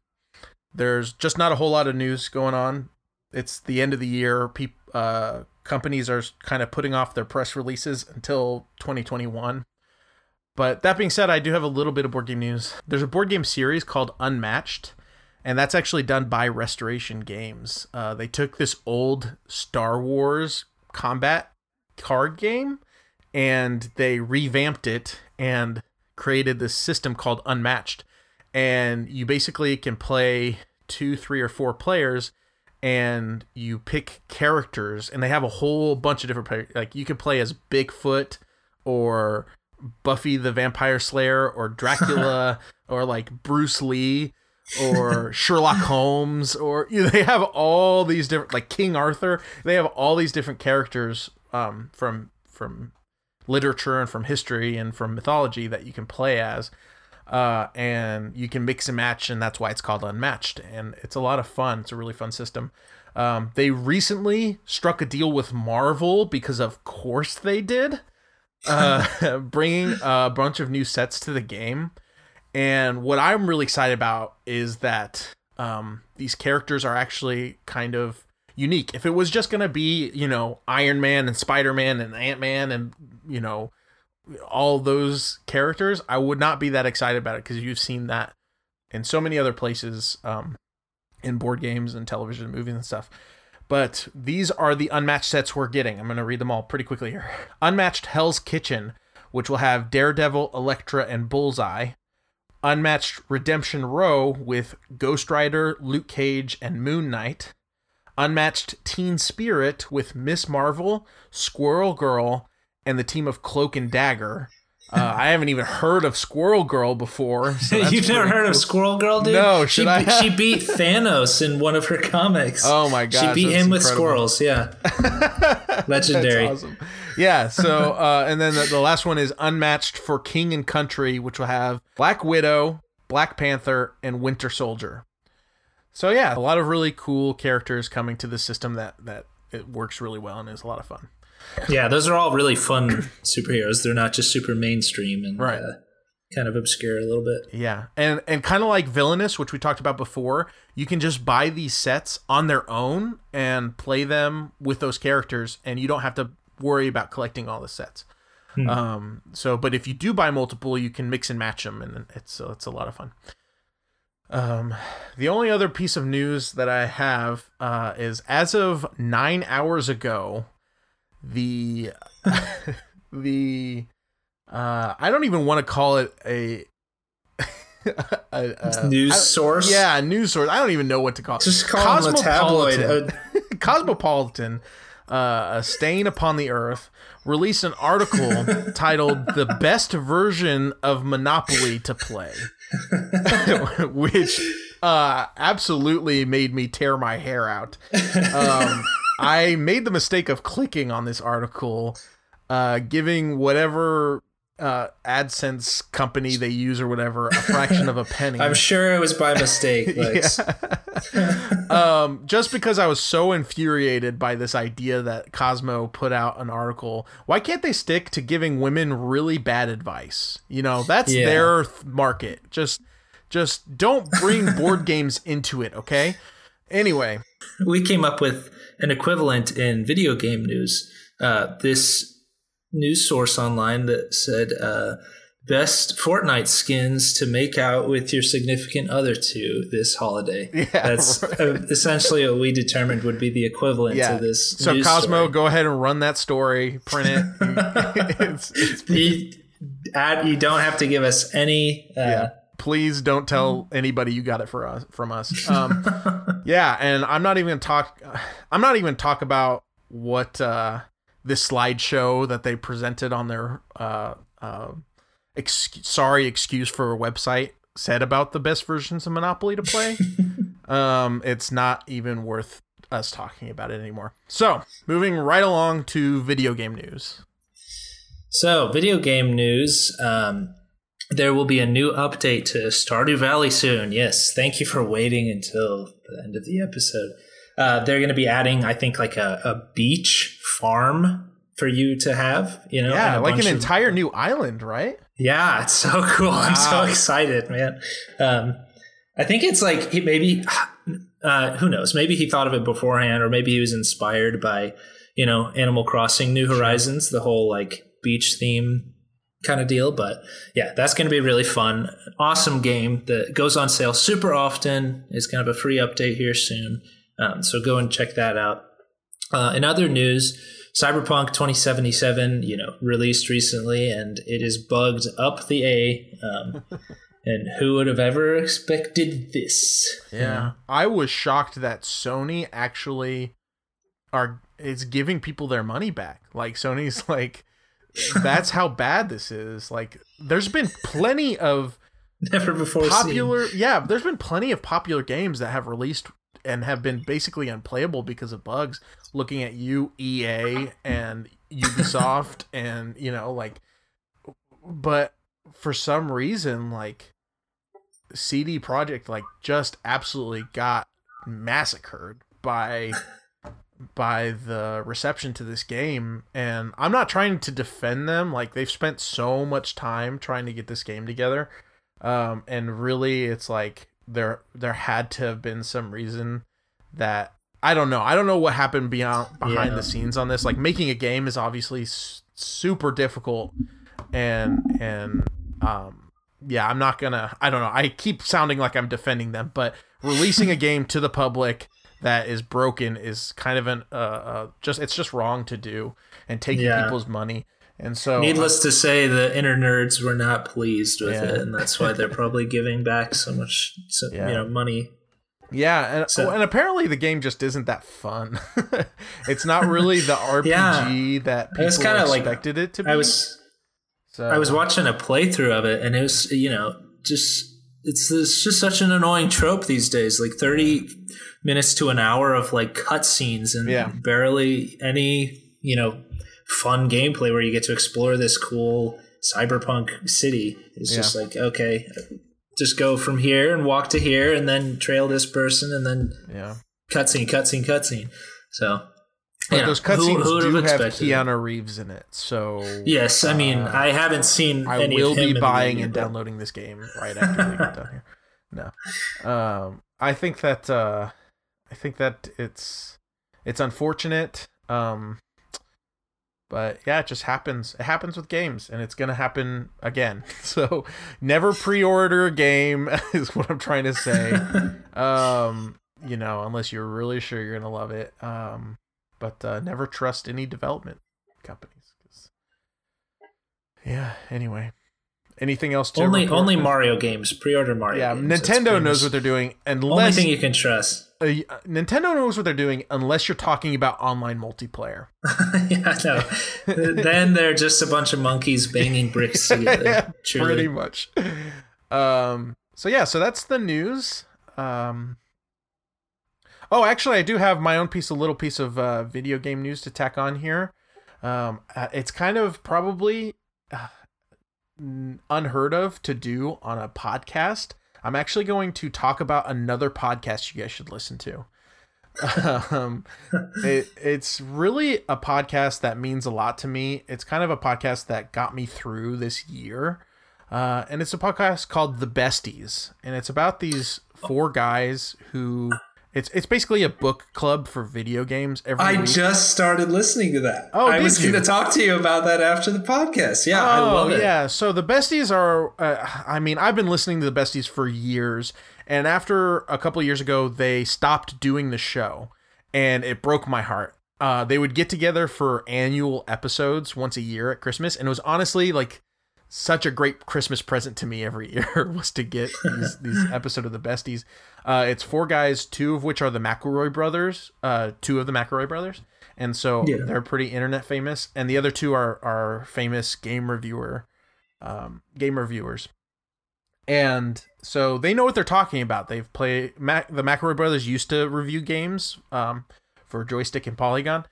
there's just not a whole lot of news going on. It's the end of the year. People, uh, companies are kind of putting off their press releases until 2021. But that being said, I do have a little bit of board game news. There's a board game series called Unmatched, and that's actually done by Restoration Games. Uh, they took this old Star Wars combat card game and they revamped it and created this system called Unmatched. And you basically can play two, three, or four players and you pick characters and they have a whole bunch of different players. like you could play as Bigfoot or Buffy the Vampire Slayer or Dracula or like Bruce Lee or Sherlock Holmes or you know, they have all these different like King Arthur they have all these different characters um, from from literature and from history and from mythology that you can play as uh, and you can mix and match, and that's why it's called Unmatched. And it's a lot of fun. It's a really fun system. Um, they recently struck a deal with Marvel because, of course, they did, uh, bringing a bunch of new sets to the game. And what I'm really excited about is that um, these characters are actually kind of unique. If it was just going to be, you know, Iron Man and Spider Man and Ant Man and, you know, all those characters, I would not be that excited about it because you've seen that in so many other places, um, in board games and television, movies and stuff. But these are the unmatched sets we're getting. I'm going to read them all pretty quickly here. Unmatched Hell's Kitchen, which will have Daredevil, Elektra, and Bullseye. Unmatched Redemption Row with Ghost Rider, Luke Cage, and Moon Knight. Unmatched Teen Spirit with Miss Marvel, Squirrel Girl, and the team of Cloak and Dagger. Uh, I haven't even heard of Squirrel Girl before. So You've never heard cool. of Squirrel Girl, dude? No, should she, I? Have? She beat Thanos in one of her comics. Oh my god, she beat him with squirrels. Yeah, legendary. awesome. Yeah. So, uh, and then the, the last one is Unmatched for King and Country, which will have Black Widow, Black Panther, and Winter Soldier. So yeah, a lot of really cool characters coming to the system that that it works really well and is a lot of fun yeah, those are all really fun superheroes. They're not just super mainstream and right. Uh, kind of obscure a little bit. Yeah, and and kind of like Villainous, which we talked about before. You can just buy these sets on their own and play them with those characters, and you don't have to worry about collecting all the sets. Hmm. Um, so, but if you do buy multiple, you can mix and match them, and it's it's a lot of fun. Um, the only other piece of news that I have uh, is as of nine hours ago, the the uh I don't even want to call it a a, a news source. Yeah, a news source. I don't even know what to call it. Just call Cosmopolitan. it a tabloid. Cosmopolitan, uh, a stain upon the earth, released an article titled "The Best Version of Monopoly to Play," which uh, absolutely made me tear my hair out. Um, I made the mistake of clicking on this article, uh, giving whatever uh, AdSense company they use or whatever a fraction of a penny. I'm sure it was by mistake. um, just because I was so infuriated by this idea that Cosmo put out an article. Why can't they stick to giving women really bad advice? You know, that's yeah. their th- market. Just, just don't bring board games into it. Okay. Anyway, we came up with an equivalent in video game news. Uh, this news source online that said uh, best Fortnite skins to make out with your significant other to this holiday. Yeah, That's right. uh, essentially what we determined would be the equivalent Yeah. to this. So Cosmo, story. go ahead and run that story, print it. it's, it's, you, add, you don't have to give us any. Uh, yeah. Please don't tell anybody you got it for us from us. Um, yeah, and I'm not even gonna talk. I'm not even talk about what uh, this slideshow that they presented on their uh, uh, ex- sorry excuse for a website said about the best versions of Monopoly to play. um, it's not even worth us talking about it anymore. So moving right along to video game news. So, video game news. Um, there will be a new update to Stardew Valley soon. Yes, thank you for waiting until the end of the episode. Uh, they're going to be adding, I think, like a, a beach farm for you to have. You know, Yeah, like an of- entire new island, right? Yeah, it's so cool. I'm so excited, man. Um, I think it's like he maybe uh, who knows? Maybe he thought of it beforehand, or maybe he was inspired by you know Animal Crossing: New Horizons, the whole like beach theme kind of deal. But yeah, that's going to be really fun. Awesome game that goes on sale super often. It's kind of a free update here soon, um, so go and check that out. Uh, in other news, Cyberpunk 2077, you know, released recently, and it is bugged up the A. Um, and who would have ever expected this? Yeah. I was shocked that Sony actually are is giving people their money back. Like Sony's like that's how bad this is. Like there's been plenty of Never before seen. popular yeah, there's been plenty of popular games that have released and have been basically unplayable because of bugs. Looking at you EA and Ubisoft and you know like but for some reason like CD Projekt like just absolutely got massacred by by the reception to this game. And I'm not trying to defend them. Like they've spent so much time trying to get this game together. Um and really it's like there there had to have been some reason that I don't know I don't know what happened beyond behind Yeah. the scenes on this like making a game is obviously s- super difficult and and um yeah i'm not gonna i don't know i keep sounding like i'm defending them but releasing a game to the public that is broken is kind of an uh, uh just it's just wrong to do and taking Yeah. people's money and so Needless to say, the inner nerds were not pleased with Yeah. it, and that's why they're probably giving back so much, so, Yeah. you know, money. yeah and, So- and apparently the game just isn't that fun it's not really the rpg Yeah. that people kinda like- expected it to be I was so I was watching a playthrough of it, and it was you know just it's it's just such an annoying trope these days. Like thirty minutes to an hour of like cutscenes and Yeah. barely any you know fun gameplay where you get to explore this cool cyberpunk city. It's just like okay, just go from here and walk to here, and then trail this person, and then yeah cutscene, cutscene, cutscene. So. but know, those cutscenes who do have it? keanu reeves in it so Yes, I mean uh, I haven't seen. I any will be buying and downloading this game right after we get done here. No, um, I think that uh, I think that it's it's unfortunate, um, but yeah, it just happens. It happens with games, and it's gonna happen again. So never pre-order a game is what I'm trying to say. um, you know, unless you're really sure you're gonna love it. Um, but uh, never trust any development companies. 'cause- Yeah. Anyway, anything else to only report? only Mario games. Pre-order Mario. Yeah, games. Nintendo knows what they're doing, the Only unless thing you can trust. uh, Nintendo knows what they're doing, unless you're talking about online multiplayer. yeah, no. then they're just a bunch of monkeys banging bricks together. yeah, truly. pretty much. Um. So yeah, so that's the news. Um. Oh, actually, I do have my own piece, a little piece of uh, video game news to tack on here. Um, uh, it's kind of probably uh, unheard of to do on a podcast. I'm actually going to talk about another podcast you guys should listen to. um, it, it's really a podcast that means a lot to me. It's kind of a podcast that got me through this year. Uh, and it's a podcast called The Besties. And it's about these four guys who It's it's basically a book club for video games. Every I week. just started listening to that. Oh, I was going to talk to you about that after the podcast. Yeah, I love it. Oh, yeah. So the besties are. Uh, I mean, I've been listening to the besties for years, and after a couple years ago, they stopped doing the show, and it broke my heart. Uh, they would get together for annual episodes once a year at Christmas, and it was honestly like such a great Christmas present to me every year was to get these these episode of the besties. Uh, it's four guys, two of which are the McElroy brothers, uh, two of the McElroy brothers, and so Yeah. they're pretty internet famous, and the other two are are famous game reviewer, um, game reviewers, and so they know what they're talking about. They've played Mac, the McElroy brothers used to review games um, for Joystiq and Polygon.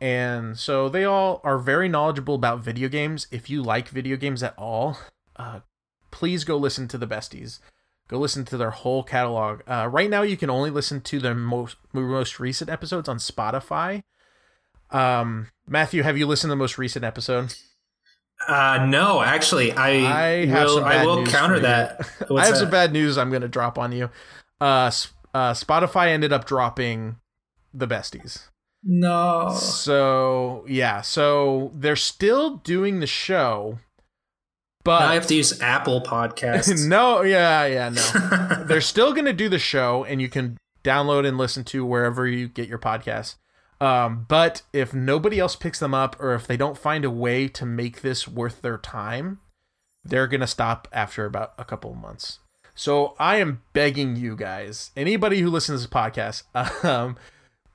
And so they all are very knowledgeable about video games. If you like video games at all, uh, please go listen to the besties. Go listen to their whole catalog. Uh, right now, you can only listen to their most most recent episodes on Spotify. Um, Matthew, have you listened to the most recent episode? Uh, no, actually, I, I have will. some I will counter that. I have that? some bad news. I'm going to drop on you. Uh, uh, Spotify ended up dropping the besties. No. So yeah, so they're still doing the show, but Now I have to use Apple Podcasts. no, yeah, yeah, no. they're still gonna do the show, and you can download and listen to wherever you get your podcasts. Um, but if nobody else picks them up, or if they don't find a way to make this worth their time, they're gonna stop after about a couple of months. So I am begging you guys, anybody who listens to this podcast, um,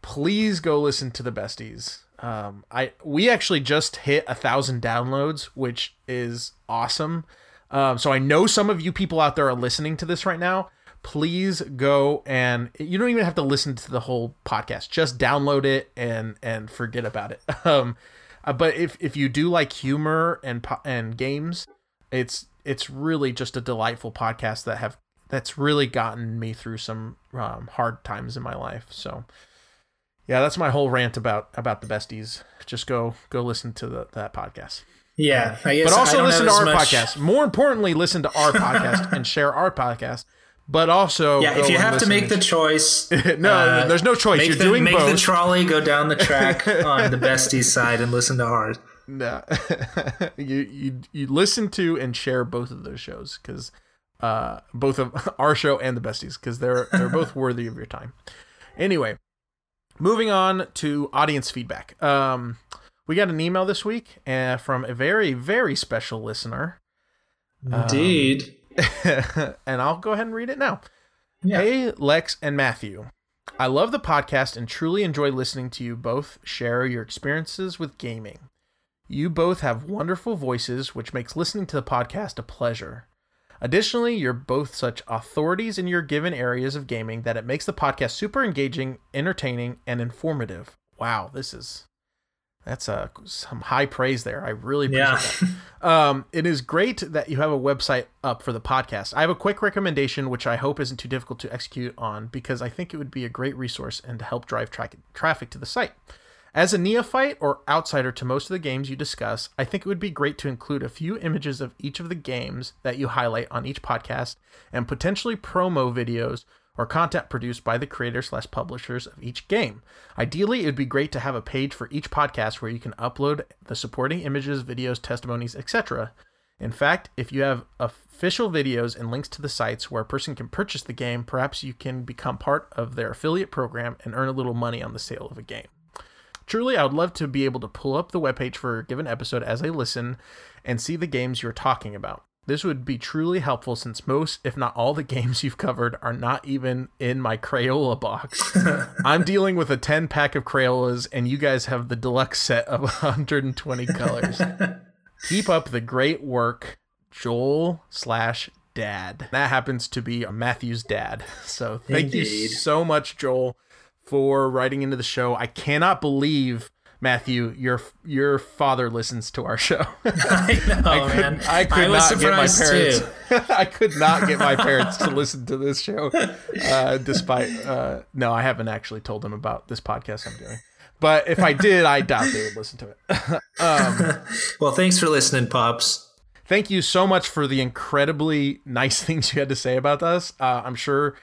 please go listen to the besties. Um, I we actually just hit a thousand downloads, which is awesome. Um, so I know some of you people out there are listening to this right now. Please go and you don't even have to listen to the whole podcast. Just download it and and forget about it. Um, uh, but if if you do like humor and and games, it's it's really just a delightful podcast that have that's really gotten me through some um, hard times in my life. So yeah, that's my whole rant about about the besties. Just go go listen to the, that podcast. yeah. But also listen to our much- podcast. More importantly, listen to our podcast and share our podcast. But also, Yeah, if you have to make the choice, no, uh, there's no choice. You're the, doing make the trolley go down the track on the besties side and listen to ours. No. you you you listen to and share both of those shows because uh, both of our show and the besties because they're they're both worthy of your time. Anyway, moving on to audience feedback. Um, we got an email this week uh, from a very very special listener, Indeed. and I'll go ahead and read it now. Yeah. Hey, Lex and Matthew. I love the podcast and truly enjoy listening to you both share your experiences with gaming. You both have wonderful voices, which makes listening to the podcast a pleasure. Additionally, you're both such authorities in your given areas of gaming that it makes the podcast super engaging, entertaining, and informative. Wow, this is that's uh, some high praise there. I really appreciate Yeah. that. Um, it is great that you have a website up for the podcast. I have a quick recommendation, which I hope isn't too difficult to execute on, because I think it would be a great resource and to help drive tra- traffic to the site. As a neophyte or outsider to most of the games you discuss, I think it would be great to include a few images of each of the games that you highlight on each podcast and potentially promo videos or content produced by the creators slash publishers of each game. Ideally, it would be great to have a page for each podcast where you can upload the supporting images, videos, testimonies, etc. In fact, if you have official videos and links to the sites where a person can purchase the game, perhaps you can become part of their affiliate program and earn a little money on the sale of a game. Truly, I would love to be able to pull up the webpage for a given episode as I listen and see the games you're talking about. This would be truly helpful since most, if not all, the games you've covered are not even in my Crayola box. I'm dealing with a 10 pack of Crayolas, and you guys have the deluxe set of 120 colors. Keep up the great work, Joel slash dad. That happens to be Matthew's dad. So thank you so much, Joel, for writing into the show. I cannot believe Matthew, your your father listens to our show. I know, I could, man. I could was not get my parents. I could not get my parents to listen to this show, uh, despite. Uh, no, I haven't actually told them about this podcast I'm doing. But if I did, I doubt they would listen to it. um, Well, thanks for listening, pops. thank you so much for the incredibly nice things you had to say about us. Uh, I'm sure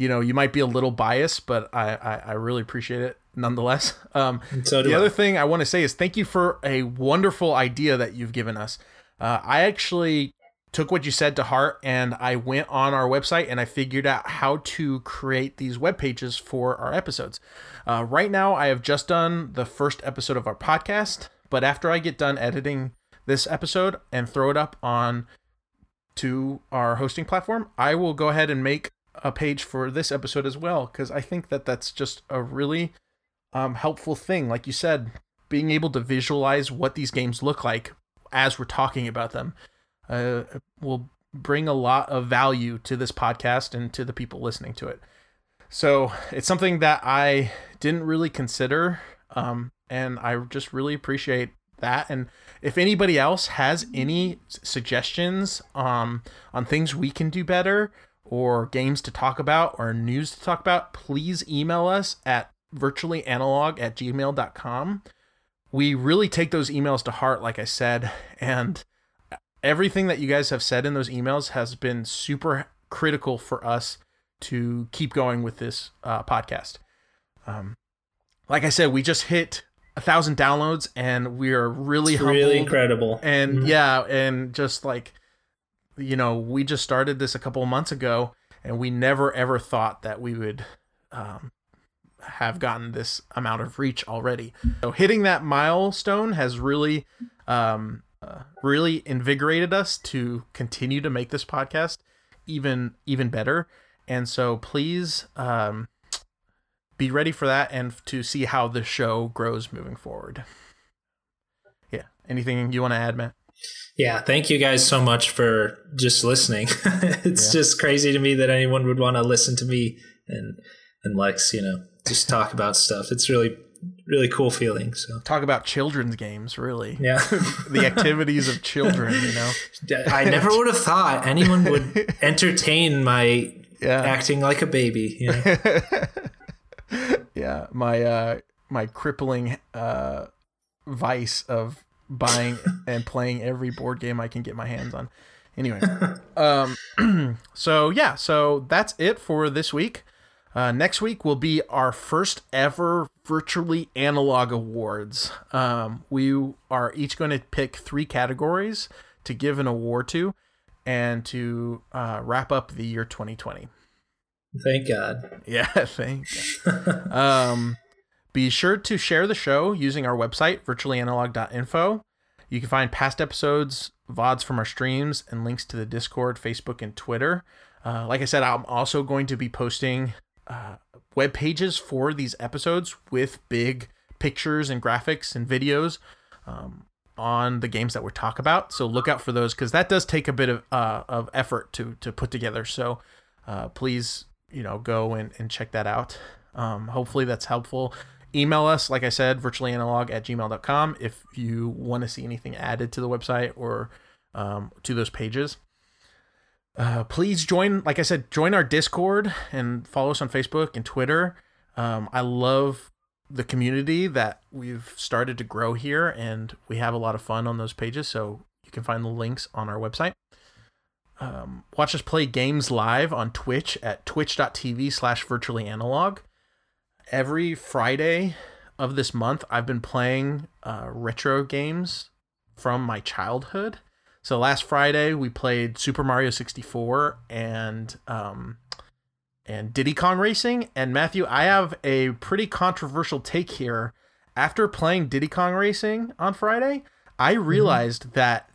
you know, you might be a little biased, but I, I, I really appreciate it nonetheless. Um, so the I. other thing I want to say is thank you for a wonderful idea that you've given us. Uh, I actually took what you said to heart and I went on our website and I figured out how to create these web pages for our episodes. Uh, right now, I have just done the first episode of our podcast, but after I get done editing this episode and throw it up on to our hosting platform, I will go ahead and make a page for this episode as well because I think that that's just a really um, helpful thing. Like you said, being able to visualize what these games look like as we're talking about them uh, will bring a lot of value to this podcast and to the people listening to it. So it's something that I didn't really consider, um, and I just really appreciate that. And if anybody else has any suggestions um, on things we can do better, or games to talk about, or news to talk about, please email us at virtuallyanalog at gmail.com. We really take those emails to heart, like I said, and everything that you guys have said in those emails has been super critical for us to keep going with this uh, podcast. Um, like I said, we just hit a thousand downloads, and we are really it's really incredible. And Mhm. yeah, and just like you know, we just started this a couple of months ago, and we never ever thought that we would um, have gotten this amount of reach already. So hitting that milestone has really, um, uh, really invigorated us to continue to make this podcast even even better. And so please um, be ready for that and to see how the show grows moving forward. Yeah. Anything you want to add, Matt? Yeah, thank you guys so much for just listening. it's Yeah. just crazy to me that anyone would want to listen to me and and Lex, you know, just talk about stuff. It's really really cool feeling. So Talk about children's games, really. yeah, The activities of children, you know. I never would have thought anyone would entertain my Yeah. acting like a baby. You know? yeah, my uh my crippling uh vice of buying and playing every board game I can get my hands on. Anyway, um so yeah, so that's it for this week. Uh, next week will be our first ever virtually analog awards. Um, we are each going to pick three categories to give an award to and to uh, wrap up the year 2020. Thank God. Yeah, thanks. um, be sure to share the show using our website, virtuallyanalog.info. You can find past episodes, VODs from our streams, and links to the Discord, Facebook, and Twitter. Uh, like I said, I'm also going to be posting uh, web pages for these episodes with big pictures and graphics and videos um, on the games that we talk about. So look out for those because that does take a bit of uh, of effort to to put together. So uh, please, you know, go and, and check that out. Um, hopefully that's helpful. Email us, like I said, virtuallyanalog at gmail.com if you want to see anything added to the website or um, to those pages. Uh, please join, like I said, join our Discord and follow us on Facebook and Twitter. Um, I love the community that we've started to grow here, and we have a lot of fun on those pages. So you can find the links on our website. Um, watch us play games live on Twitch at twitch.tv slash virtually analog. Every Friday of this month, I've been playing uh, retro games from my childhood. So last Friday we played Super Mario 64 and um, and Diddy Kong Racing. And Matthew, I have a pretty controversial take here. After playing Diddy Kong Racing on Friday, I realized that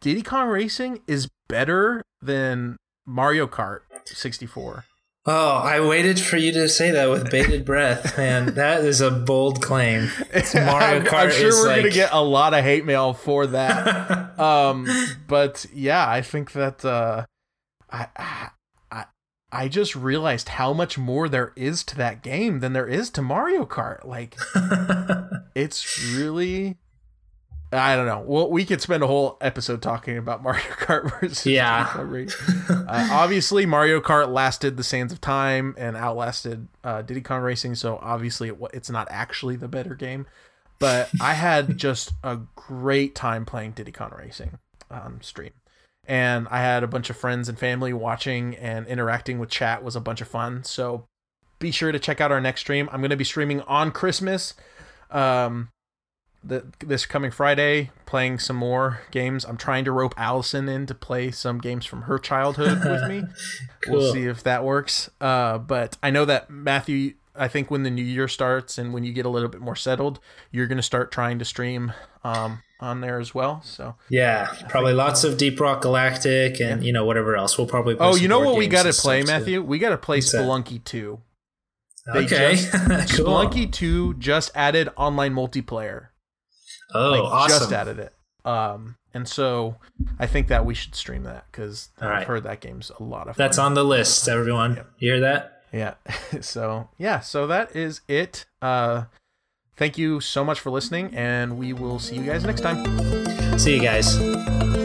Diddy Kong Racing is better than Mario Kart 64. Oh, I waited for you to say that with bated breath, man. That is a bold claim. It's Mario I'm, Kart I'm sure is we're gonna get a lot of hate mail for that. um, but yeah, I think that uh, I, I I just realized how much more there is to that game than there is to Mario Kart. Like it's really. I don't know. Well, we could spend a whole episode talking about Mario Kart versus Yeah. Diddy Kong Racing. Uh, obviously, Mario Kart lasted the sands of time and outlasted uh, Diddy Kong Racing, so obviously it, it's not actually the better game. But I had just a great time playing Diddy Kong Racing on stream, and I had a bunch of friends and family watching and interacting with chat was a bunch of fun. So be sure to check out our next stream. I'm going to be streaming on Christmas. Um, the, this coming Friday, playing some more games. I'm trying to rope Allison in to play some games from her childhood with me. Cool. We'll see if that works. Uh, but I know that Matthew. I think when the new year starts and when you get a little bit more settled, you're going to start trying to stream um, on there as well. So Yeah, probably lots of Deep Rock Galactic and you know whatever else. We'll probably. Play Oh, you know what we got to play, stuff, too. Matthew? We got to play What's that? 2. They Okay, just- cool. Spelunky 2 just added online multiplayer. Oh, like awesome! just added it. Um and so I think that we should stream that cuz I've right. heard that game's a lot of fun. That's on the list, everyone. You hear that? Yeah. so, yeah, so that is it. Uh thank you so much for listening and we will see you guys next time. See you guys.